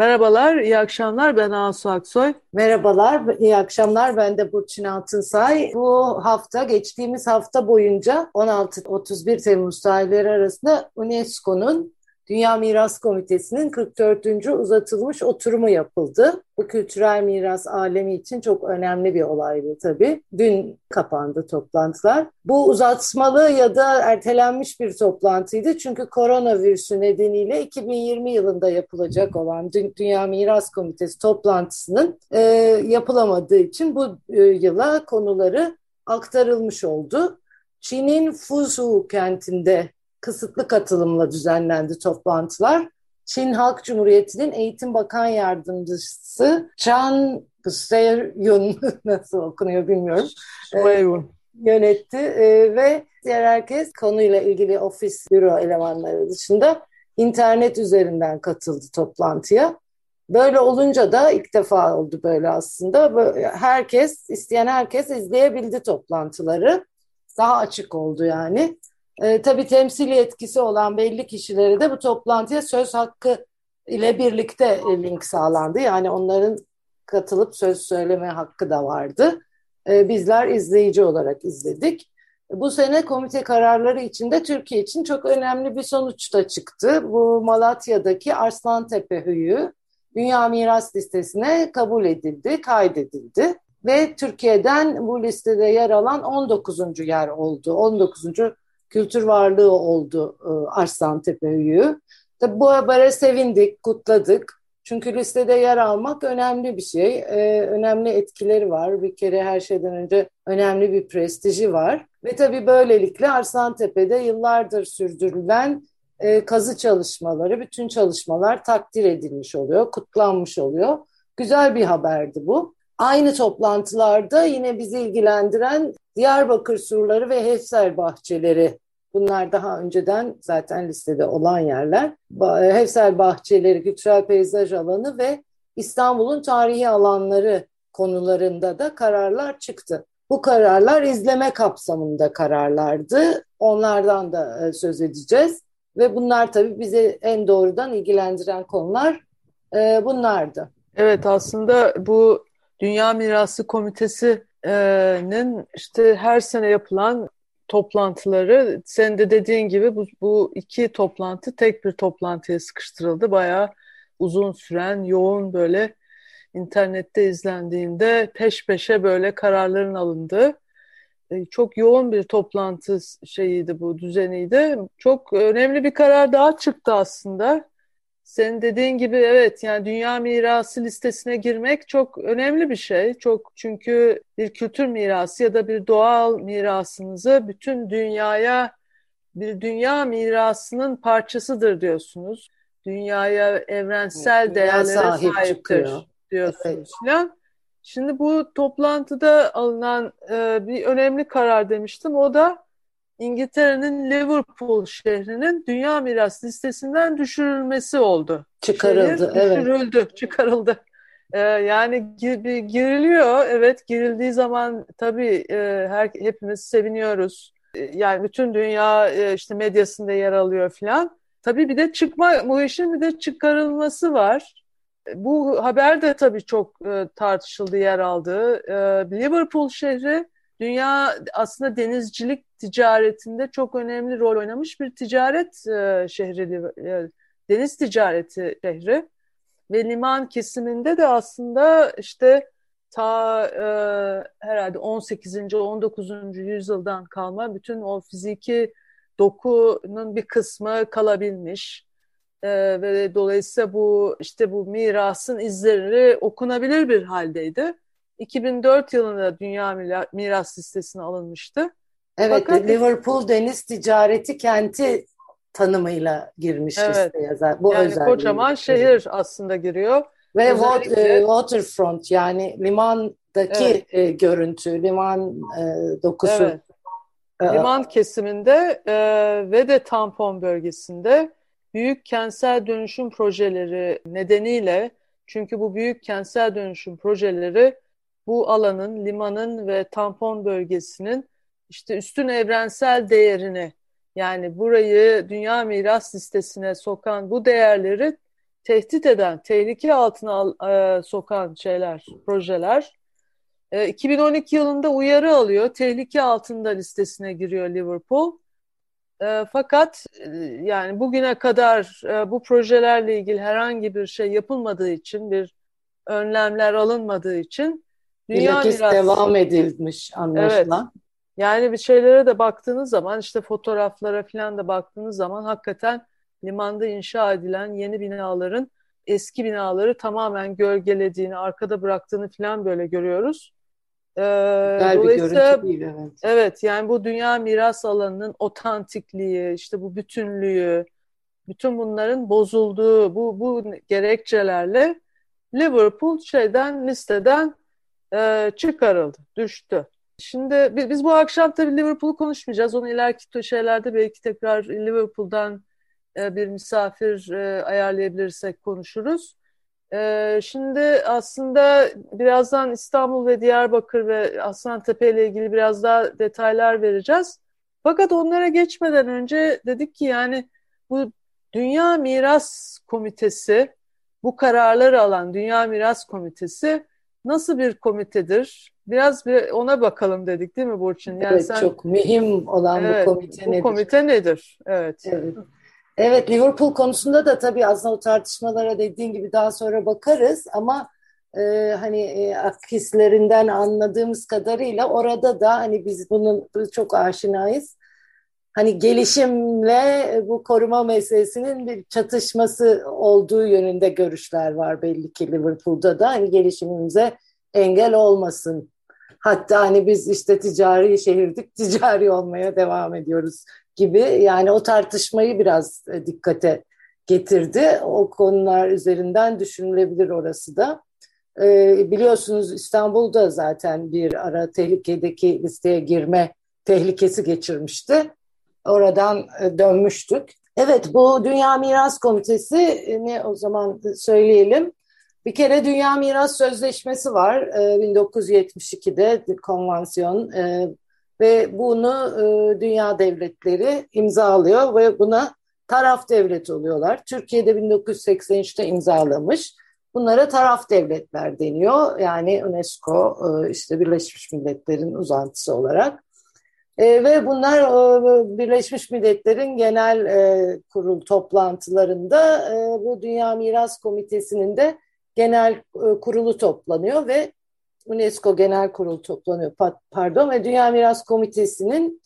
Merhabalar, iyi akşamlar. Ben Asu Aksoy. Merhabalar, iyi akşamlar. Ben de Burçin Altınsay. Bu hafta, geçtiğimiz hafta boyunca 16-31 Temmuz tarihleri arasında UNESCO'nun Dünya Miras Komitesi'nin 44. uzatılmış oturumu yapıldı. Bu kültürel miras alemi için çok önemli bir olaydı tabii. Dün kapandı toplantılar. Bu uzatmalı ya da ertelenmiş bir toplantıydı. Çünkü koronavirüsü nedeniyle 2020 yılında yapılacak olan Dünya Miras Komitesi toplantısının e, yapılamadığı için bu e, yıla konuları aktarılmış oldu. Çin'in Fuzhou kentinde kısıtlı katılımla düzenlendi toplantılar. Çin Halk Cumhuriyeti'nin Eğitim Bakan Yardımcısı Chan Seyun nasıl okunuyor bilmiyorum. Seyun. yönetti e, ve diğer herkes konuyla ilgili ofis büro elemanları dışında internet üzerinden katıldı toplantıya. Böyle olunca da ilk defa oldu böyle aslında. Herkes, isteyen herkes izleyebildi toplantıları. Daha açık oldu yani. E, tabii temsili etkisi olan belli kişilere de bu toplantıya söz hakkı ile birlikte link sağlandı. Yani onların katılıp söz söyleme hakkı da vardı. E, bizler izleyici olarak izledik. Bu sene komite kararları içinde Türkiye için çok önemli bir sonuç da çıktı. Bu Malatya'daki Arslantepe Höyü Dünya Miras Listesi'ne kabul edildi, kaydedildi. Ve Türkiye'den bu listede yer alan 19. yer oldu. 19 kültür varlığı oldu e, Arslantepe Höyüğü. Tabii bu habere sevindik, kutladık. Çünkü listede yer almak önemli bir şey. Ee, önemli etkileri var. Bir kere her şeyden önce önemli bir prestiji var. Ve tabii böylelikle Arslantepe'de yıllardır sürdürülen e, kazı çalışmaları, bütün çalışmalar takdir edilmiş oluyor, kutlanmış oluyor. Güzel bir haberdi bu. Aynı toplantılarda yine bizi ilgilendiren Diyarbakır surları ve Hefsel bahçeleri Bunlar daha önceden zaten listede olan yerler. Hefsel bahçeleri, kültürel peyzaj alanı ve İstanbul'un tarihi alanları konularında da kararlar çıktı. Bu kararlar izleme kapsamında kararlardı. Onlardan da e, söz edeceğiz. Ve bunlar tabii bize en doğrudan ilgilendiren konular e, bunlardı. Evet aslında bu Dünya Mirası Komitesi'nin işte her sene yapılan toplantıları sen de dediğin gibi bu, bu iki toplantı tek bir toplantıya sıkıştırıldı. Bayağı uzun süren, yoğun böyle internette izlendiğinde peş peşe böyle kararların alındığı e, çok yoğun bir toplantı şeyiydi bu düzeniydi. Çok önemli bir karar daha çıktı aslında. Senin dediğin gibi evet yani dünya mirası listesine girmek çok önemli bir şey. Çok çünkü bir kültür mirası ya da bir doğal mirasınızı bütün dünyaya bir dünya mirasının parçasıdır diyorsunuz. Dünyaya evrensel evet, değerlere sahiptir çıkıyor. diyorsunuz evet. Şimdi bu toplantıda alınan e, bir önemli karar demiştim. O da İngiltere'nin Liverpool şehrinin dünya miras listesinden düşürülmesi oldu. Çıkarıldı, Şehir düşürüldü, evet. çıkarıldı. Ee, yani gir, giriliyor, evet girildiği zaman tabii e, her, hepimiz seviniyoruz. E, yani bütün dünya e, işte medyasında yer alıyor falan. Tabii bir de çıkma, bu işin bir de çıkarılması var. E, bu haber de tabii çok e, tartışıldı, yer aldı. E, Liverpool şehri dünya aslında denizcilik ticaretinde çok önemli rol oynamış bir ticaret e, şehri, e, deniz ticareti şehri ve liman kesiminde de aslında işte ta e, herhalde 18. 19. yüzyıldan kalma bütün o fiziki dokunun bir kısmı kalabilmiş e, ve dolayısıyla bu işte bu mirasın izleri okunabilir bir haldeydi. 2004 yılında Dünya Miras Listesi'ne alınmıştı. Evet, Fakat, Liverpool deniz ticareti kenti tanımıyla girmiş evet, listeye. Bu yani kocaman şehir aslında giriyor. Ve Özellikle, e, waterfront yani limandaki evet. e, görüntü, liman e, dokusu. Evet. liman kesiminde ve de tampon bölgesinde büyük kentsel dönüşüm projeleri nedeniyle çünkü bu büyük kentsel dönüşüm projeleri bu alanın, limanın ve tampon bölgesinin işte üstün evrensel değerini yani burayı dünya miras listesine sokan bu değerleri tehdit eden, tehlike altına e, sokan şeyler, projeler. E, 2012 yılında uyarı alıyor, tehlike altında listesine giriyor Liverpool. E, fakat e, yani bugüne kadar e, bu projelerle ilgili herhangi bir şey yapılmadığı için, bir önlemler alınmadığı için dünya Bilakis miras... devam edilmiş anlaşılan. Evet. Yani bir şeylere de baktığınız zaman işte fotoğraflara falan da baktığınız zaman hakikaten limanda inşa edilen yeni binaların eski binaları tamamen gölgelediğini, arkada bıraktığını falan böyle görüyoruz. Ee, dolayısıyla değil, evet. evet yani bu dünya miras alanının otantikliği, işte bu bütünlüğü, bütün bunların bozulduğu bu bu gerekçelerle Liverpool şeyden listeden e, çıkarıldı, düştü. Şimdi biz bu akşam tabii Liverpool'u konuşmayacağız. Onu ileriki şeylerde belki tekrar Liverpool'dan e, bir misafir e, ayarlayabilirsek konuşuruz. E, şimdi aslında birazdan İstanbul ve Diyarbakır ve Aslantepe ile ilgili biraz daha detaylar vereceğiz. Fakat onlara geçmeden önce dedik ki yani bu Dünya Miras Komitesi, bu kararları alan Dünya Miras Komitesi nasıl bir komitedir? Biraz bir ona bakalım dedik değil mi Burçin? Yani evet, sen, çok mühim olan evet, bu komite bu nedir? komite nedir? Evet. evet. Evet Liverpool konusunda da tabii aslında o tartışmalara dediğin gibi daha sonra bakarız ama e, hani e, hislerinden anladığımız kadarıyla orada da hani biz bunun çok aşinayız. Hani gelişimle bu koruma meselesinin bir çatışması olduğu yönünde görüşler var belli ki Liverpool'da da hani gelişimimize engel olmasın. Hatta hani biz işte ticari şehirdik, ticari olmaya devam ediyoruz gibi yani o tartışmayı biraz e, dikkate getirdi. O konular üzerinden düşünülebilir orası da. Ee, biliyorsunuz İstanbul'da zaten bir ara tehlikedeki listeye girme tehlikesi geçirmişti. Oradan e, dönmüştük. Evet bu Dünya Miras Komitesi ne o zaman söyleyelim. Bir kere Dünya Miras Sözleşmesi var 1972'de konvansiyon ve bunu e, dünya devletleri imzalıyor ve buna taraf devlet oluyorlar. Türkiye'de 1983'te imzalamış. Bunlara taraf devletler deniyor. Yani UNESCO e, işte Birleşmiş Milletler'in uzantısı olarak. E, ve bunlar e, Birleşmiş Milletler'in genel e, kurul toplantılarında e, bu Dünya Miras Komitesi'nin de genel e, kurulu toplanıyor ve UNESCO Genel Kurulu toplanıyor pardon ve Dünya Miras Komitesi'nin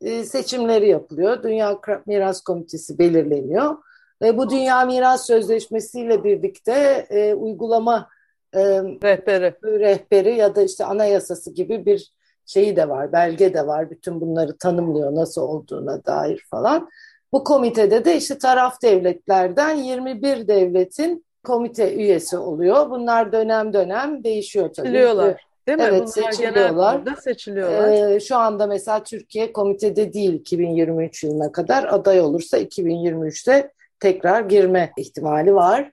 e, seçimleri yapılıyor. Dünya Miras Komitesi belirleniyor. Ve bu Dünya Miras Sözleşmesi ile birlikte e, uygulama e, rehberi. rehberi ya da işte anayasası gibi bir şeyi de var, belge de var. Bütün bunları tanımlıyor nasıl olduğuna dair falan. Bu komitede de işte taraf devletlerden 21 devletin komite üyesi oluyor. Bunlar dönem dönem değişiyor tabii. Seçiliyorlar. Değil mi? Evet Bunlar seçiliyorlar. seçiliyorlar. Ee, şu anda mesela Türkiye komitede değil 2023 yılına kadar aday olursa 2023'te tekrar girme ihtimali var.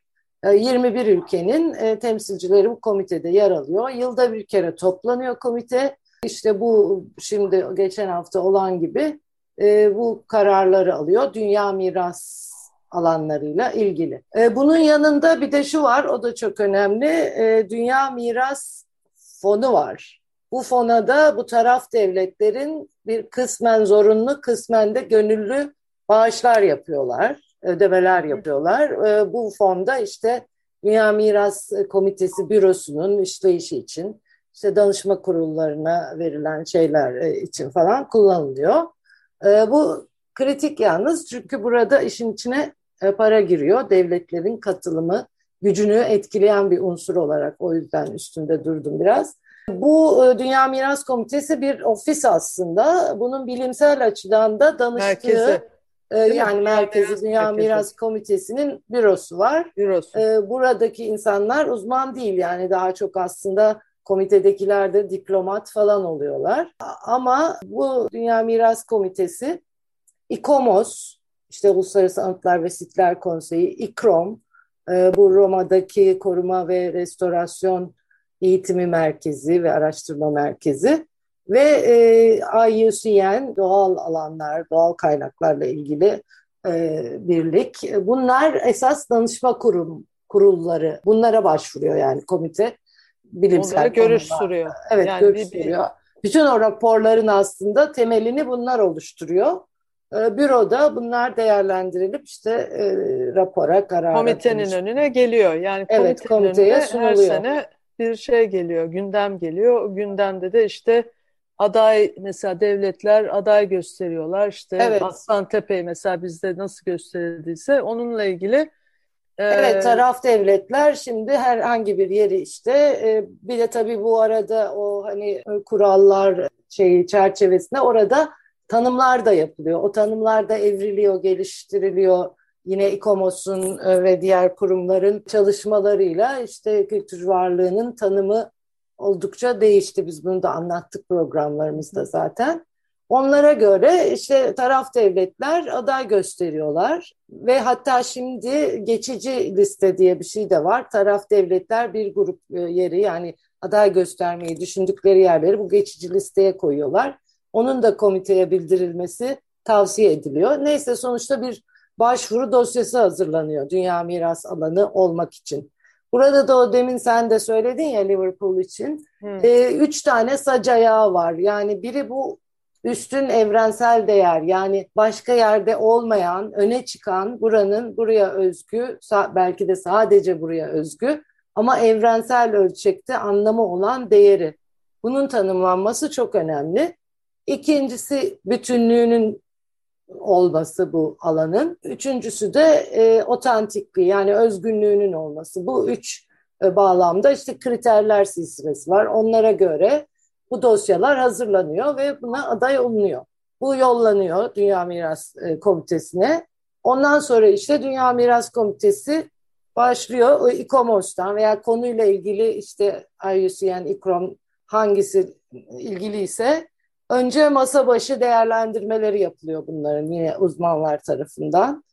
21 ee, ülkenin e, temsilcileri bu komitede yer alıyor. Yılda bir kere toplanıyor komite. İşte bu şimdi geçen hafta olan gibi e, bu kararları alıyor. Dünya miras alanlarıyla ilgili. E, bunun yanında bir de şu var, o da çok önemli. E, Dünya Miras Fonu var. Bu fona da bu taraf devletlerin bir kısmen zorunlu, kısmen de gönüllü bağışlar yapıyorlar, ödemeler yapıyorlar. E, bu fonda işte Dünya Miras Komitesi Bürosu'nun işleyişi için, işte danışma kurullarına verilen şeyler için falan kullanılıyor. Bu kritik yalnız çünkü burada işin içine para giriyor. Devletlerin katılımı gücünü etkileyen bir unsur olarak o yüzden üstünde durdum biraz. Bu e, Dünya Miras Komitesi bir ofis aslında. Bunun bilimsel açıdan da danıştığı Merkezi. E, yani Merkezi Miras Dünya Merkezi. Miras Komitesi'nin bürosu var. Bürosu. Buradaki insanlar uzman değil yani daha çok aslında komitedekiler de diplomat falan oluyorlar. Ama bu Dünya Miras Komitesi İKOMOS, işte Uluslararası Anıtlar ve Sitler Konseyi, İKROM, e, bu Roma'daki koruma ve restorasyon eğitimi merkezi ve araştırma merkezi ve e, IUCN doğal alanlar, doğal kaynaklarla ilgili e, birlik. Bunlar esas danışma kurum kurulları. Bunlara başvuruyor yani komite bilimsel Onlara görüş konularda. sürüyor. Evet Yani görüş bir- sürüyor. Bütün o raporların aslında temelini bunlar oluşturuyor. E, büroda bunlar değerlendirilip işte e, rapora, karara komitenin dönüştürüyor. önüne geliyor. Yani Evet, komiteye önüne her sunuluyor. sene bir şey geliyor, gündem geliyor. O gündemde de işte aday mesela devletler aday gösteriyorlar. İşte Evet. Aslantepe'yi mesela bizde nasıl gösterildiyse onunla ilgili e, Evet taraf devletler şimdi herhangi bir yeri işte e, bir de tabii bu arada o hani e, kurallar şeyi çerçevesinde orada tanımlar da yapılıyor. O tanımlar da evriliyor, geliştiriliyor. Yine İKOMOS'un e, ve diğer kurumların çalışmalarıyla işte kültür varlığının tanımı oldukça değişti. Biz bunu da anlattık programlarımızda zaten. Onlara göre işte taraf devletler aday gösteriyorlar ve hatta şimdi geçici liste diye bir şey de var. Taraf devletler bir grup e, yeri yani aday göstermeyi düşündükleri yerleri bu geçici listeye koyuyorlar. Onun da komiteye bildirilmesi tavsiye ediliyor. Neyse sonuçta bir başvuru dosyası hazırlanıyor Dünya Miras Alanı olmak için. Burada da o demin sen de söyledin ya Liverpool için. Hı. E, üç tane sac ayağı var. Yani biri bu üstün evrensel değer yani başka yerde olmayan, öne çıkan buranın buraya özgü, belki de sadece buraya özgü ama evrensel ölçekte anlamı olan değeri. Bunun tanımlanması çok önemli. İkincisi bütünlüğünün olması bu alanın. Üçüncüsü de e, otantikliği yani özgünlüğünün olması. Bu üç e, bağlamda işte kriterler silsilesi var. Onlara göre bu dosyalar hazırlanıyor ve buna aday olunuyor. Bu yollanıyor Dünya Miras e, Komitesi'ne. Ondan sonra işte Dünya Miras Komitesi başlıyor o İKOMOS'tan veya konuyla ilgili işte IUCN, İKROM hangisi ilgiliyse önce masa başı değerlendirmeleri yapılıyor bunların yine uzmanlar tarafından.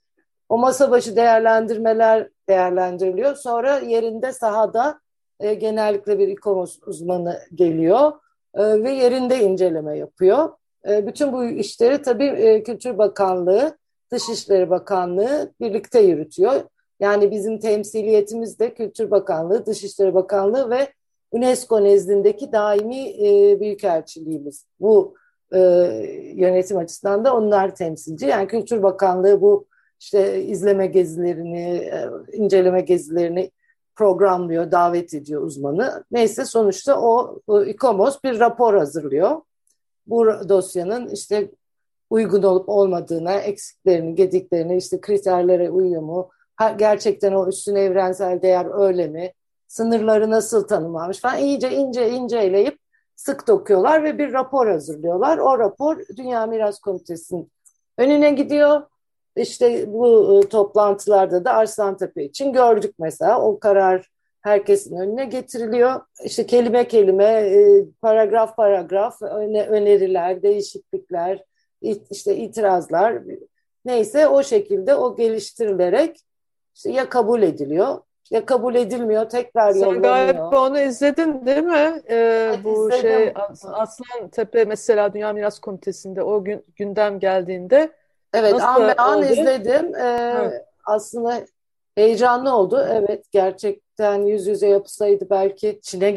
O masa başı değerlendirmeler değerlendiriliyor. Sonra yerinde sahada e, genellikle bir İKOMOS uzmanı geliyor e, ve yerinde inceleme yapıyor. E, bütün bu işleri tabii e, Kültür Bakanlığı, Dışişleri Bakanlığı birlikte yürütüyor. Yani bizim temsiliyetimiz de Kültür Bakanlığı, Dışişleri Bakanlığı ve UNESCO nezdindeki daimi e, büyükelçiliğimiz. Bu e, yönetim açısından da onlar temsilci. Yani Kültür Bakanlığı bu işte izleme gezilerini, e, inceleme gezilerini programlıyor, davet ediyor uzmanı. Neyse sonuçta o, İKOMOS bir rapor hazırlıyor. Bu dosyanın işte uygun olup olmadığına, eksiklerini, gediklerini, işte kriterlere uyuyor mu, gerçekten o üstün evrensel değer öyle mi, sınırları nasıl tanımlanmış falan iyice ince ince eleyip sık dokuyorlar ve bir rapor hazırlıyorlar. O rapor Dünya Miras Komitesi'nin önüne gidiyor. İşte bu e, toplantılarda da Arslantepe için gördük mesela o karar herkesin önüne getiriliyor. İşte kelime kelime, e, paragraf paragraf öne, öneriler, değişiklikler, işte itirazlar neyse o şekilde o geliştirilerek işte ya kabul ediliyor ya kabul edilmiyor tekrar Sen yollanıyor. galiba onu izledin değil mi? Ee, Evet, bu izledim. şey As- Aslantepe mesela Dünya Miras Komitesi'nde o gün gündem geldiğinde Evet Nasıl an an oldu? izledim. Ee, aslında heyecanlı oldu. Evet gerçekten yüz yüze yapısaydı belki Çin'e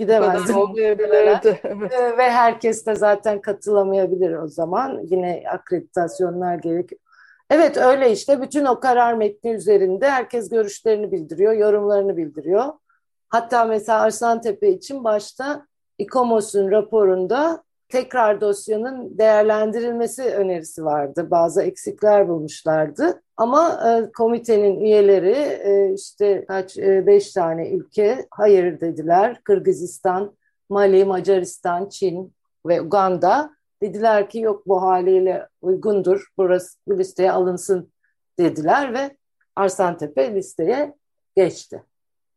olmayabilirdi. Evet. Ee, Ve herkes de zaten katılamayabilir o zaman. Yine akreditasyonlar gerekiyor. Evet öyle işte bütün o karar metni üzerinde herkes görüşlerini bildiriyor, yorumlarını bildiriyor. Hatta mesela Arslantepe için başta İKOMOS'un raporunda tekrar dosyanın değerlendirilmesi önerisi vardı. Bazı eksikler bulmuşlardı. Ama e, komitenin üyeleri e, işte kaç e, beş tane ülke hayır dediler. Kırgızistan, Mali, Macaristan, Çin ve Uganda dediler ki yok bu haliyle uygundur. Burası bu listeye alınsın dediler ve Arslantepe listeye geçti.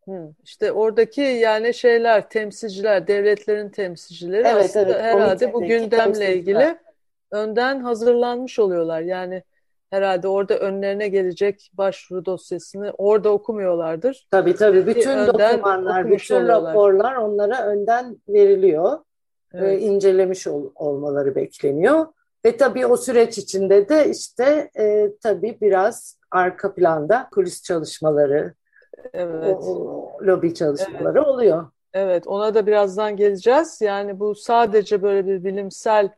Hı, işte oradaki yani şeyler, temsilciler, devletlerin temsilcileri Evet, aslında evet, herhalde bu gündemle ilgili önden hazırlanmış oluyorlar. Yani herhalde orada önlerine gelecek başvuru dosyasını orada okumuyorlardır. Tabii tabii bütün önden dokümanlar, bütün raporlar onlara önden veriliyor. Evet. e, incelemiş ol- olmaları bekleniyor. Ve tabii o süreç içinde de işte e, tabii biraz arka planda kulis çalışmaları, Evet. o, o lobi çalışmaları oluyor. Evet, ona da birazdan geleceğiz. Yani bu sadece böyle bir bilimsel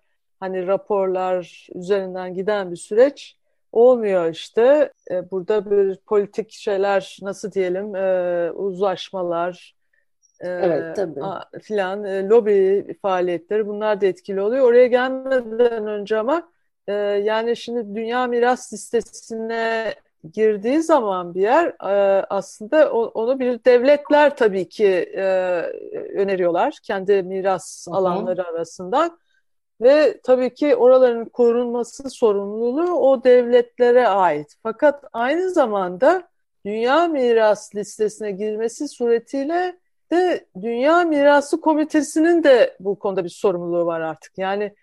hani raporlar üzerinden giden bir süreç olmuyor işte. E, burada bir politik şeyler nasıl diyelim e, uzlaşmalar Evet, tabii. filan e, lobi faaliyetleri bunlar da etkili oluyor. Oraya gelmeden önce ama e, yani şimdi Dünya Miras Listesi'ne girdiği zaman bir yer e, aslında onu bir devletler tabii ki e, öneriyorlar kendi miras hı. alanları arasından ve tabii ki oraların korunması sorumluluğu o devletlere ait. Fakat aynı zamanda Dünya Miras Listesi'ne girmesi suretiyle de Dünya Mirası Komitesi'nin de bu konuda bir sorumluluğu var artık. Yani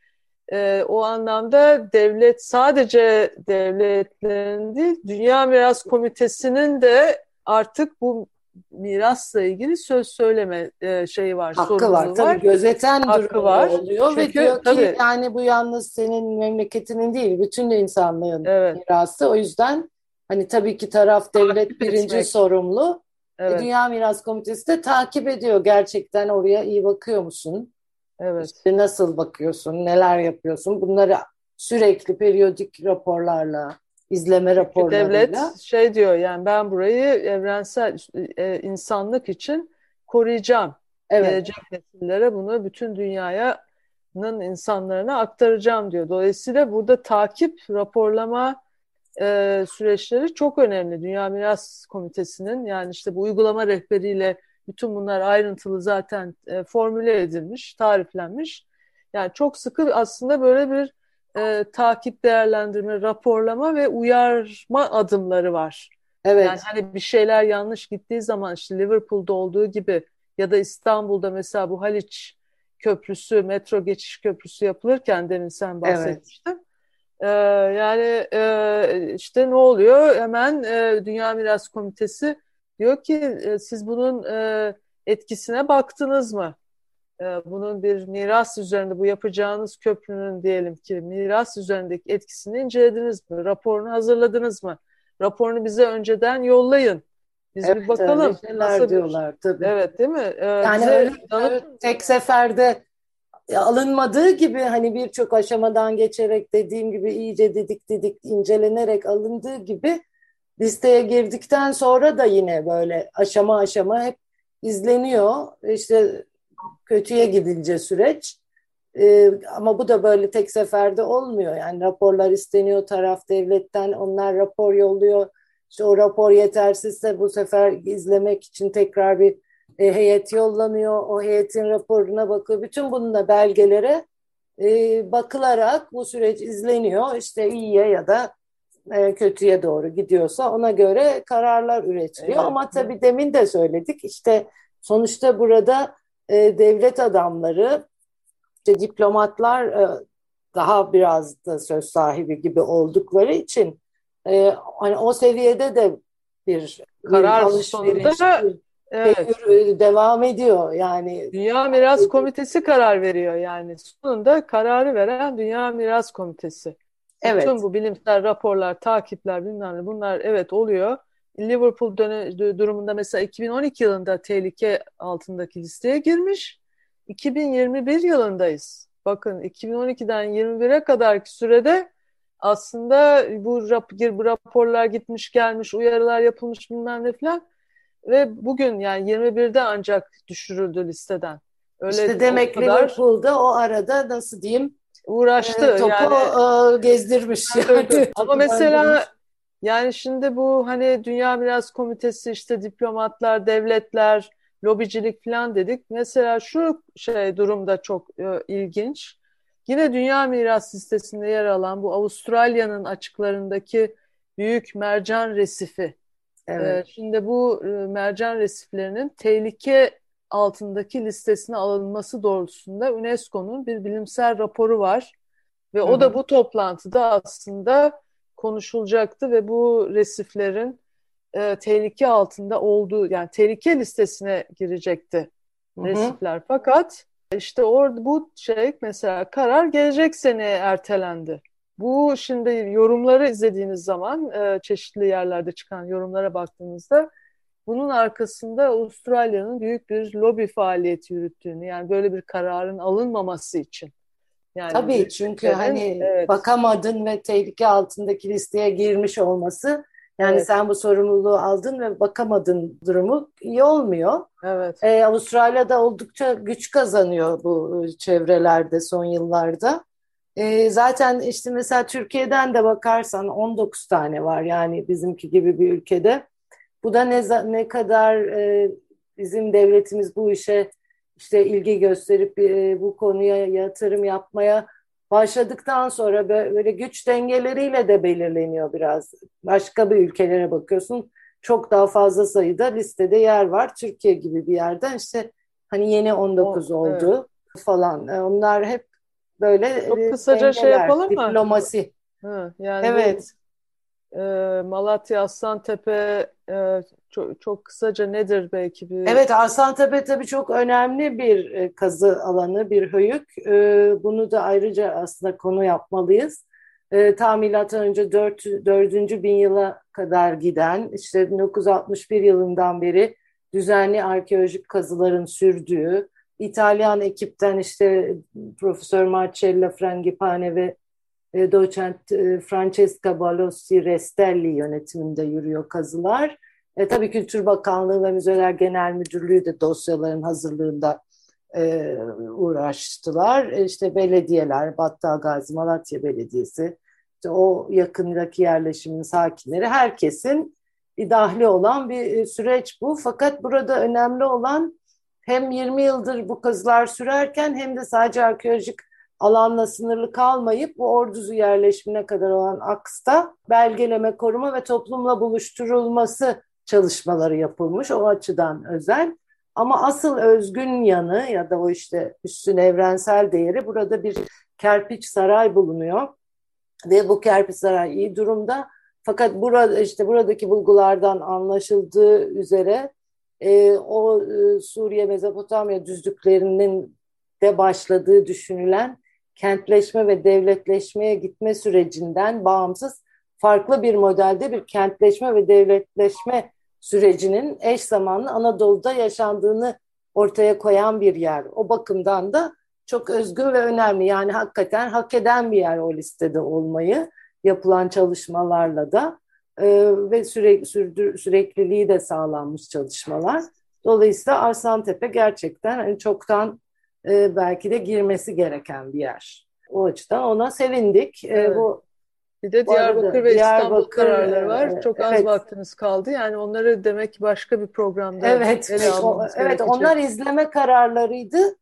e, o anlamda devlet sadece devletlerin değil, Dünya Miras Komitesi'nin de artık bu mirasla ilgili söz söyleme e, şeyi var, Hakkı var. Tabii gözeten Hakkı durumu var. oluyor ve Çünkü diyor ki tabii- yani bu yalnız senin memleketinin değil, bütün insanlığın Evet, mirası. O yüzden hani tabii ki taraf devlet birinci sorumlu. E, evet, Dünya Miras Komitesi de takip ediyor. Gerçekten oraya iyi bakıyor musun? evet. İşte nasıl bakıyorsun? Neler yapıyorsun? Bunları sürekli periyodik raporlarla, izleme raporlarıyla. devlet şey diyor yani ben burayı evrensel e, insanlık için koruyacağım. Evet, Gelecek nesillere bunu bütün dünyanın insanlarına aktaracağım diyor. Dolayısıyla burada takip, raporlama e, süreçleri çok önemli. Dünya Miras Komitesi'nin yani işte bu uygulama rehberiyle bütün bunlar ayrıntılı zaten e, formüle edilmiş, tariflenmiş. Yani çok sıkı aslında böyle bir e, takip, değerlendirme, raporlama ve uyarma adımları var. evet, Yani hani bir şeyler yanlış gittiği zaman işte Liverpool'da olduğu gibi ya da İstanbul'da mesela bu Haliç Köprüsü, metro geçiş köprüsü yapılırken demin sen bahsetmiştin. Ee, yani e, işte ne oluyor? Hemen e, Dünya Miras Komitesi diyor ki e, siz bunun e, etkisine baktınız mı? E, bunun bir miras üzerinde bu yapacağınız köprünün diyelim ki miras üzerindeki etkisini incelediniz mi? Raporunu hazırladınız mı? Raporunu bize önceden yollayın. Biz bir evet bakalım. öyle şeyler Nasıl bir- diyorlar tabii. Evet değil mi? Ee, Yani bize öyle danıt- tek seferde alınmadığı gibi hani birçok aşamadan geçerek dediğim gibi iyice didik didik incelenerek alındığı gibi listeye girdikten sonra da yine böyle aşama aşama hep izleniyor. İşte kötüye gidince süreç. Ee, ama bu da böyle tek seferde olmuyor. Yani raporlar isteniyor taraf devletten, onlar rapor yolluyor. İşte o rapor yetersizse bu sefer izlemek için tekrar bir e, heyet yollanıyor. O heyetin raporuna bakıyor. Bütün bununla belgelere e, bakılarak bu süreç izleniyor. İşte iyiye ya da e, kötüye doğru gidiyorsa ona göre kararlar üretiliyor. Evet. Ama tabii demin de söyledik işte sonuçta burada e, devlet adamları, işte diplomatlar e, daha biraz da söz sahibi gibi oldukları için e, hani o seviyede de bir, bir Karar alışveriş, sonunda- bir Evet. devam ediyor. Yani Dünya Miras Komitesi karar veriyor yani. Sonunda kararı veren Dünya Miras Komitesi. evet, Bütün bu bilimsel raporlar, takipler bilmem ne bunlar evet oluyor. Liverpool durumunda mesela 2012 yılında tehlike altındaki listeye girmiş. 2021 yılındayız. Bakın 2012'den 21'e kadarki sürede aslında bu, rap, bu raporlar gitmiş gelmiş, uyarılar yapılmış bilmem ne falan. Ve bugün yani 21'de ancak düşürüldü listeden. Öyle işte demek kadar Liverpool'da o arada nasıl diyeyim uğraştı. e, topu yani, e, gezdirmiş. Yani. Ama mesela yani şimdi bu hani Dünya Miras Komitesi işte diplomatlar, devletler, lobicilik falan dedik. Mesela şu şey durumda çok e, ilginç. Yine Dünya Miras listesinde yer alan bu Avustralya'nın açıklarındaki büyük mercan resifi. Evet. Ee, şimdi bu e, mercan resiflerinin tehlike altındaki listesine alınması doğrultusunda UNESCO'nun bir bilimsel raporu var. Ve Hı -hı. o da bu toplantıda aslında konuşulacaktı ve bu resiflerin e, tehlike altında olduğu yani tehlike listesine girecekti Hı -hı. resifler. Fakat işte orada bu şey mesela karar gelecek sene ertelendi. Bu şimdi yorumları izlediğiniz zaman e, çeşitli yerlerde çıkan yorumlara baktığınızda bunun arkasında Avustralya'nın büyük bir lobi faaliyeti yürüttüğünü yani böyle bir kararın alınmaması için. Yani Tabii çünkü hani evet. bakamadın ve tehlike altındaki listeye girmiş olması yani evet. sen bu sorumluluğu aldın ve bakamadın durumu iyi olmuyor. Evet. Ee, Avustralya'da oldukça güç kazanıyor bu çevrelerde son yıllarda. Ee, zaten işte mesela Türkiye'den de bakarsan 19 tane var yani bizimki gibi bir ülkede. Bu da ne, ne kadar e, bizim devletimiz bu işe işte ilgi gösterip e, bu konuya yatırım yapmaya başladıktan sonra böyle güç dengeleriyle de belirleniyor biraz. Başka bir ülkelere bakıyorsun çok daha fazla sayıda listede yer var. Türkiye gibi bir yerden işte hani yeni 19 o, oldu evet. falan. E, onlar hep böyle çok e, kısaca şey dengeler, şey yapalım mı? Diplomasi. Hı, yani evet. Bu, e, Malatya Aslantepe e, çok, çok kısaca nedir belki bir... Evet Arslantepe tabii çok önemli bir e, kazı alanı, bir höyük. E, bunu da ayrıca aslında konu yapmalıyız. E, ta milattan önce 4. 4. bin yıla kadar giden, işte 1961 yılından beri düzenli arkeolojik kazıların sürdüğü, İtalyan ekipten işte Profesör Marcella Frangipane ve doçent Francesca Balossi Restelli yönetiminde yürüyor kazılar. E, tabii Kültür Bakanlığı ve Müzeler Genel Müdürlüğü de dosyaların hazırlığında e, uğraştılar. E, işte belediyeler, Battal Gazi, Malatya Belediyesi, işte o yakındaki yerleşimin sakinleri, herkesin dahli olan bir e, süreç bu. Fakat burada önemli olan hem 20 yıldır bu kazılar sürerken hem de sadece arkeolojik alanla sınırlı kalmayıp bu orduzu yerleşimine kadar olan aksta belgeleme, koruma ve toplumla buluşturulması çalışmaları yapılmış o açıdan özel. Ama asıl özgün yanı ya da o işte üstün evrensel değeri burada bir kerpiç saray bulunuyor. Ve bu kerpiç saray iyi durumda. Fakat burada işte buradaki bulgulardan anlaşıldığı üzere e, o e, Suriye Mezopotamya düzlüklerinin de başladığı düşünülen kentleşme ve devletleşmeye gitme sürecinden bağımsız farklı bir modelde bir kentleşme ve devletleşme sürecinin eş zamanlı Anadolu'da yaşandığını ortaya koyan bir yer. O bakımdan da çok özgün ve önemli. Yani hakikaten hak eden bir yer o listede olmayı yapılan çalışmalarla da e, ve süre, sürdür, sürekliliği de sağlanmış çalışmalar. Dolayısıyla Arslantepe gerçekten hani çoktan e, belki de girmesi gereken bir yer. O açıdan ona sevindik. E, evet. E, bu bir de Diyarbakır ve Diyarbakır, İstanbul kararları var. Çok az evet. vaktiniz kaldı. Yani onları demek ki başka bir programda evet, ele almamız Evet, gerekecek. onlar izleme kararlarıydı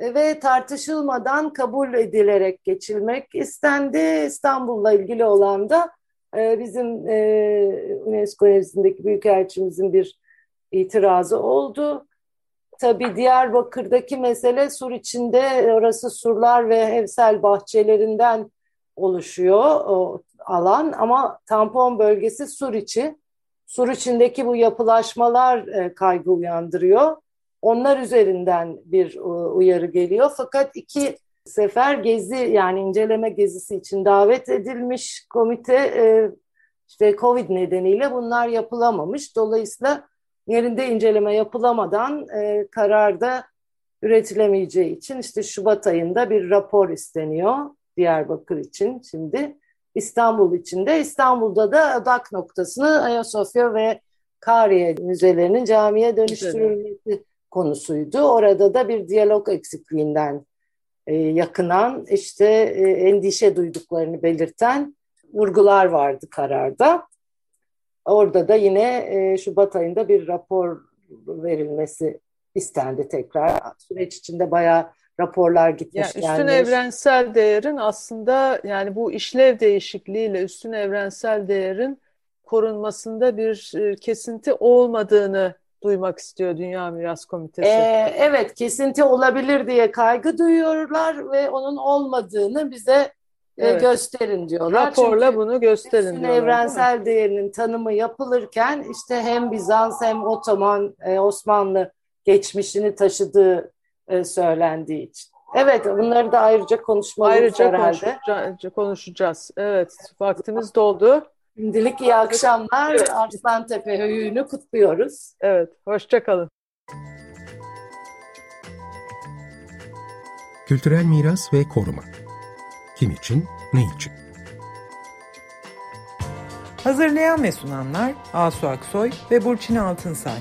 ve tartışılmadan kabul edilerek geçilmek istendi. İstanbul'la ilgili olan da e, bizim e, UNESCO nezdindeki Büyükelçimizin bir itirazı oldu. Tabii Diyarbakır'daki mesele sur içinde orası surlar ve evsel bahçelerinden oluşuyor o alan ama tampon bölgesi sur içi. Sur içindeki bu yapılaşmalar e, kaygı uyandırıyor. Onlar üzerinden bir e, uyarı geliyor. Fakat iki sefer gezi yani inceleme gezisi için davet edilmiş komite e, işte Covid nedeniyle bunlar yapılamamış. Dolayısıyla yerinde inceleme yapılamadan e, kararda üretilemeyeceği için işte Şubat ayında bir rapor isteniyor. Diyarbakır için şimdi. İstanbul için de. İstanbul'da da odak noktasını Ayasofya ve Kariye müzelerinin camiye dönüştürülmesi konusuydu. Orada da bir diyalog eksikliğinden e, yakınan işte e, endişe duyduklarını belirten vurgular vardı kararda. Orada da yine e, Şubat ayında bir rapor verilmesi istendi tekrar. Süreç içinde bayağı raporlar gitmiş yani üstün gelmiş. evrensel değerin aslında yani bu işlev değişikliğiyle üstün evrensel değerin korunmasında bir e, kesinti olmadığını duymak istiyor Dünya Miras Komitesi. Ee, evet kesinti olabilir diye kaygı duyuyorlar ve onun olmadığını bize e, evet. gösterin diyorlar. Raporla Çünkü bunu gösterin diyorlar. evrensel değerinin tanımı yapılırken işte hem Bizans hem Otoman, e, Osmanlı geçmişini taşıdığı e, söylendiği için. Evet bunları da ayrıca konuşmalıyız ayrıca herhalde. Ayrıca konuşacağız. Evet vaktimiz doldu. Şimdilik iyi akşamlar. Evet. Arslantepe Höyüğü'nü kutluyoruz. Evet, hoşçakalın. Kültürel miras ve koruma. Kim için, ne için? Hazırlayan ve sunanlar Asu Aksoy ve Burçin Altınsay.